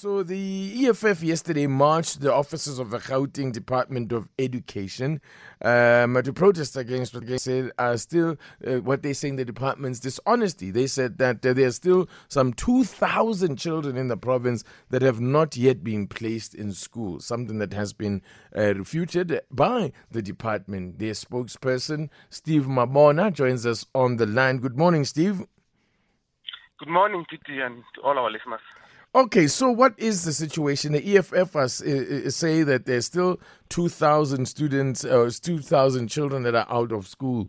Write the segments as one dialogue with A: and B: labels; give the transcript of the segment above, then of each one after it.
A: So the EFF yesterday marched the offices of the Gauteng Department of Education um, to protest against what they said are still uh, what they say in the department's dishonesty. They said that uh, there are still some 2,000 children in the province that have not yet been placed in school, something that has been uh, refuted by the department. Their spokesperson, Steve Mabona, joins us on the line. Good morning, Steve.
B: Good morning, PT, and all our listeners.
A: Okay, so what is the situation? The EFF has, uh, say that there's still 2,000 students, uh, 2,000 children that are out of school.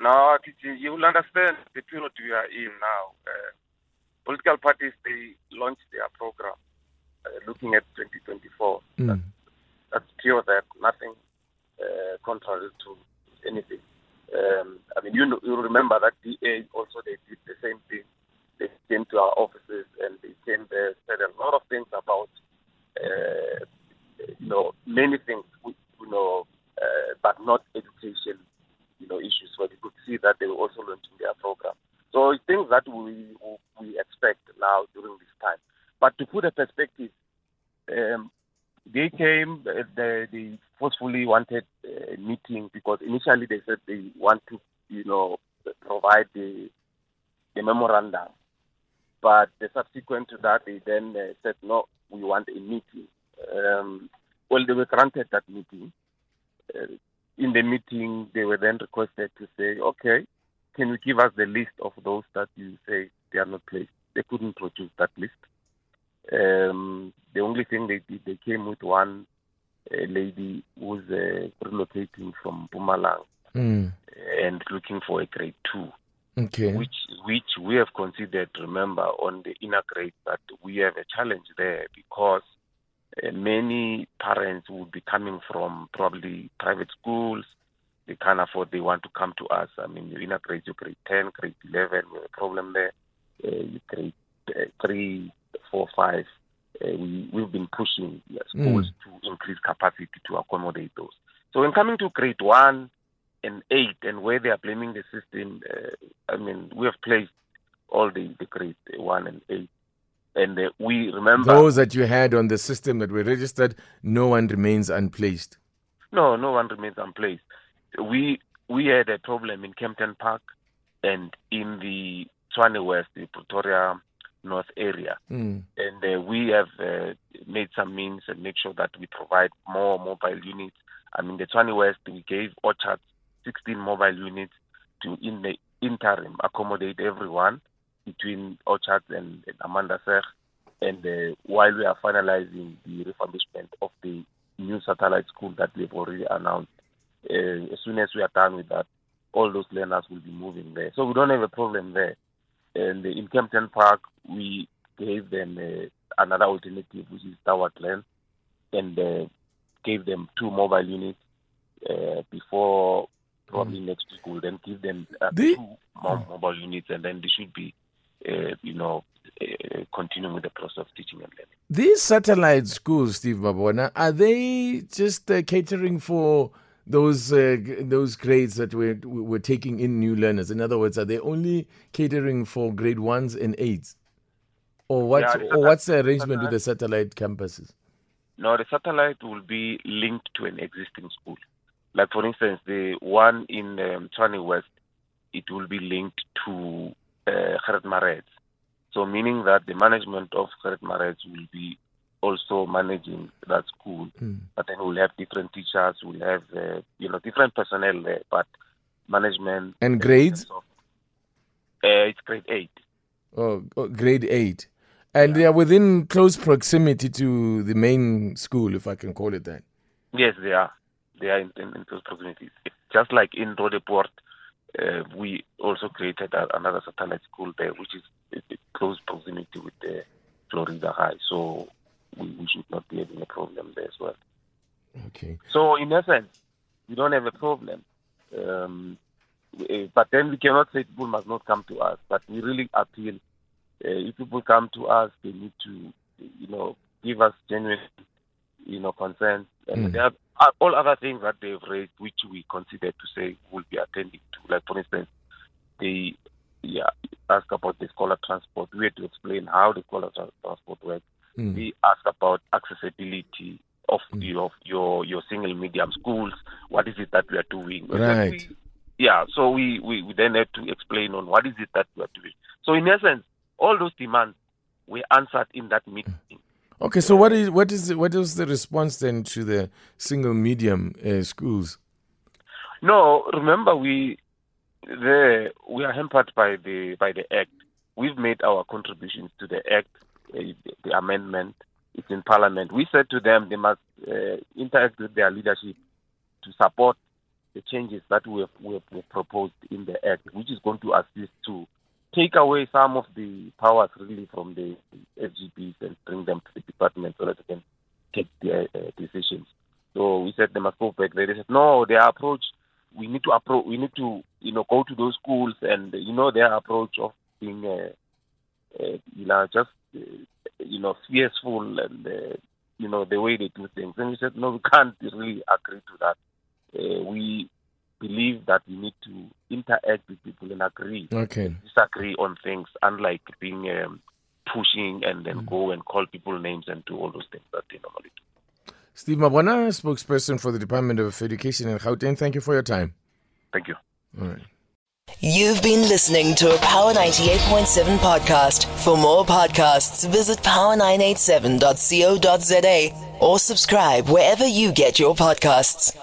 B: No, you will understand the period we are in now. Uh, political parties, they launched their program uh, looking at 2024. Mm. That's, that's pure that, nothing uh, contrary to anything. Um, I mean, you, know, you remember that DA also, they did the same thing they came to our offices and they came there, said a lot of things about, uh, you know, many things, you know, uh, but not education, you know, issues. But you could see that they were also launching their program. So things that we we expect now during this time. But to put a perspective, um, they came, uh, they, they forcefully wanted a meeting because initially they said they want to, you know, provide the the memorandum but the subsequent to that, they then uh, said, no, we want a meeting. Um, well, they were granted that meeting. Uh, in the meeting, they were then requested to say, okay, can you give us the list of those that you say they are not placed? They couldn't produce that list. Um, the only thing they did, they came with one uh, lady who was uh, relocating from Mpumalanga mm. and looking for a grade two
A: okay.
B: which which we have considered. Remember, on the inner grade, that we have a challenge there because uh, many parents would be coming from probably private schools. They can't afford. They want to come to us. I mean, your inner grade, your grade ten, grade eleven, we have a problem there. Uh, grade uh, three, four, five. Uh, we, we've been pushing schools mm. to increase capacity to accommodate those. So when coming to grade one, and eight, and where they are blaming the system, uh, I mean, we have placed all the, the grade one and eight. And uh, we remember.
A: Those that you had on the system that were registered, no one remains unplaced.
B: No, no one remains unplaced. We we had a problem in Kempton Park and in the Tshwane West, the Pretoria North area. Mm. And uh, we have uh, made some means and make sure that we provide more mobile units. I mean, the Tshwane West, we gave Orchards 16 mobile units to, in the interim, accommodate everyone between Orchards and, and Amandasig. And uh, while we are finalizing the refurbishment of the new satellite school that we've already announced, uh, as soon as we are done with that, all those learners will be moving there. So we don't have a problem there. And in Kempton Park, we gave them uh, another alternative, which is Tower Glen, and uh, gave them two mobile units uh, before probably mm. next week we'll then give them uh, the, two more mobile units and then they should be uh, you know uh, continuing with the process of teaching and learning.
A: These satellite schools steve Mabona are they just uh, catering for those uh, those grades that we're, we're taking in new learners? In other words are they only catering for grade ones and eights? Or what yeah, or what's the arrangement with the satellite campuses?
B: No the satellite will be linked to an existing school like for instance, the one in um, West, it will be linked to uh, Gerrit So meaning that the management of Gerrit will be also managing that school. Mm. But then we'll have different teachers, we'll have uh, you know different personnel there, but management
A: and grades.
B: Uh, it's grade eight.
A: Oh, oh grade eight, and yeah. they are within close proximity to the main school, if I can call it that.
B: Yes, they are they are in, in, in those proximities. Just like in Roodepoort, uh, we also created a, another satellite school there, which is close proximity with the Florida High. So we, we should not be having a problem there as well.
A: Okay.
B: So in essence, we don't have a problem. Um, eh, but then we cannot say people must not come to us. But we really appeal if people come to us, they need to, you know, give us genuine, you know, consent. And
A: Mm.
B: are all other things that they've raised, which we consider to say we'll be attended to. Like, for instance, they yeah, ask about the scholar transport. We had to explain how the scholar tra- transport works.
A: Mm.
B: We ask about accessibility of
A: Mm.
B: your your your single medium schools. What is it that we are doing?
A: Right.
B: we- yeah, so we, we, we then had to explain on what is it that we are doing. So in essence, all those demands were answered in that meeting.
A: Okay, so what is what is what is the response then to the single medium uh, schools?
B: No, remember we the we are hampered by the by the act. We've made our contributions to the act, uh, the, the amendment. It's in Parliament. We said to them they must uh, interact with their leadership to support the changes that we have, we have we have proposed in the act, which is going to assist to take away some of the powers really from the SGBs and bring them to the department so that they can take their uh, decisions. So we said they must go back there. They said no, their approach we need to approach we need to you know go to those schools and you know their approach of being uh, uh, you know just uh, you know fearful and uh, you know the way they do things and we said no we can't really agree to that uh, we believe that we need to interact with people and agree
A: Okay.
B: disagree on things unlike being um, pushing and then go and call people names and do all those things that they normally do
A: Steve Mabona, spokesperson for the Department of Education in Gauteng. Thank you for your time.
B: thank you
A: All right.
C: You've been listening to a Power 98.7 podcast. For more podcasts, visit power987.co.za or subscribe wherever you get your podcasts.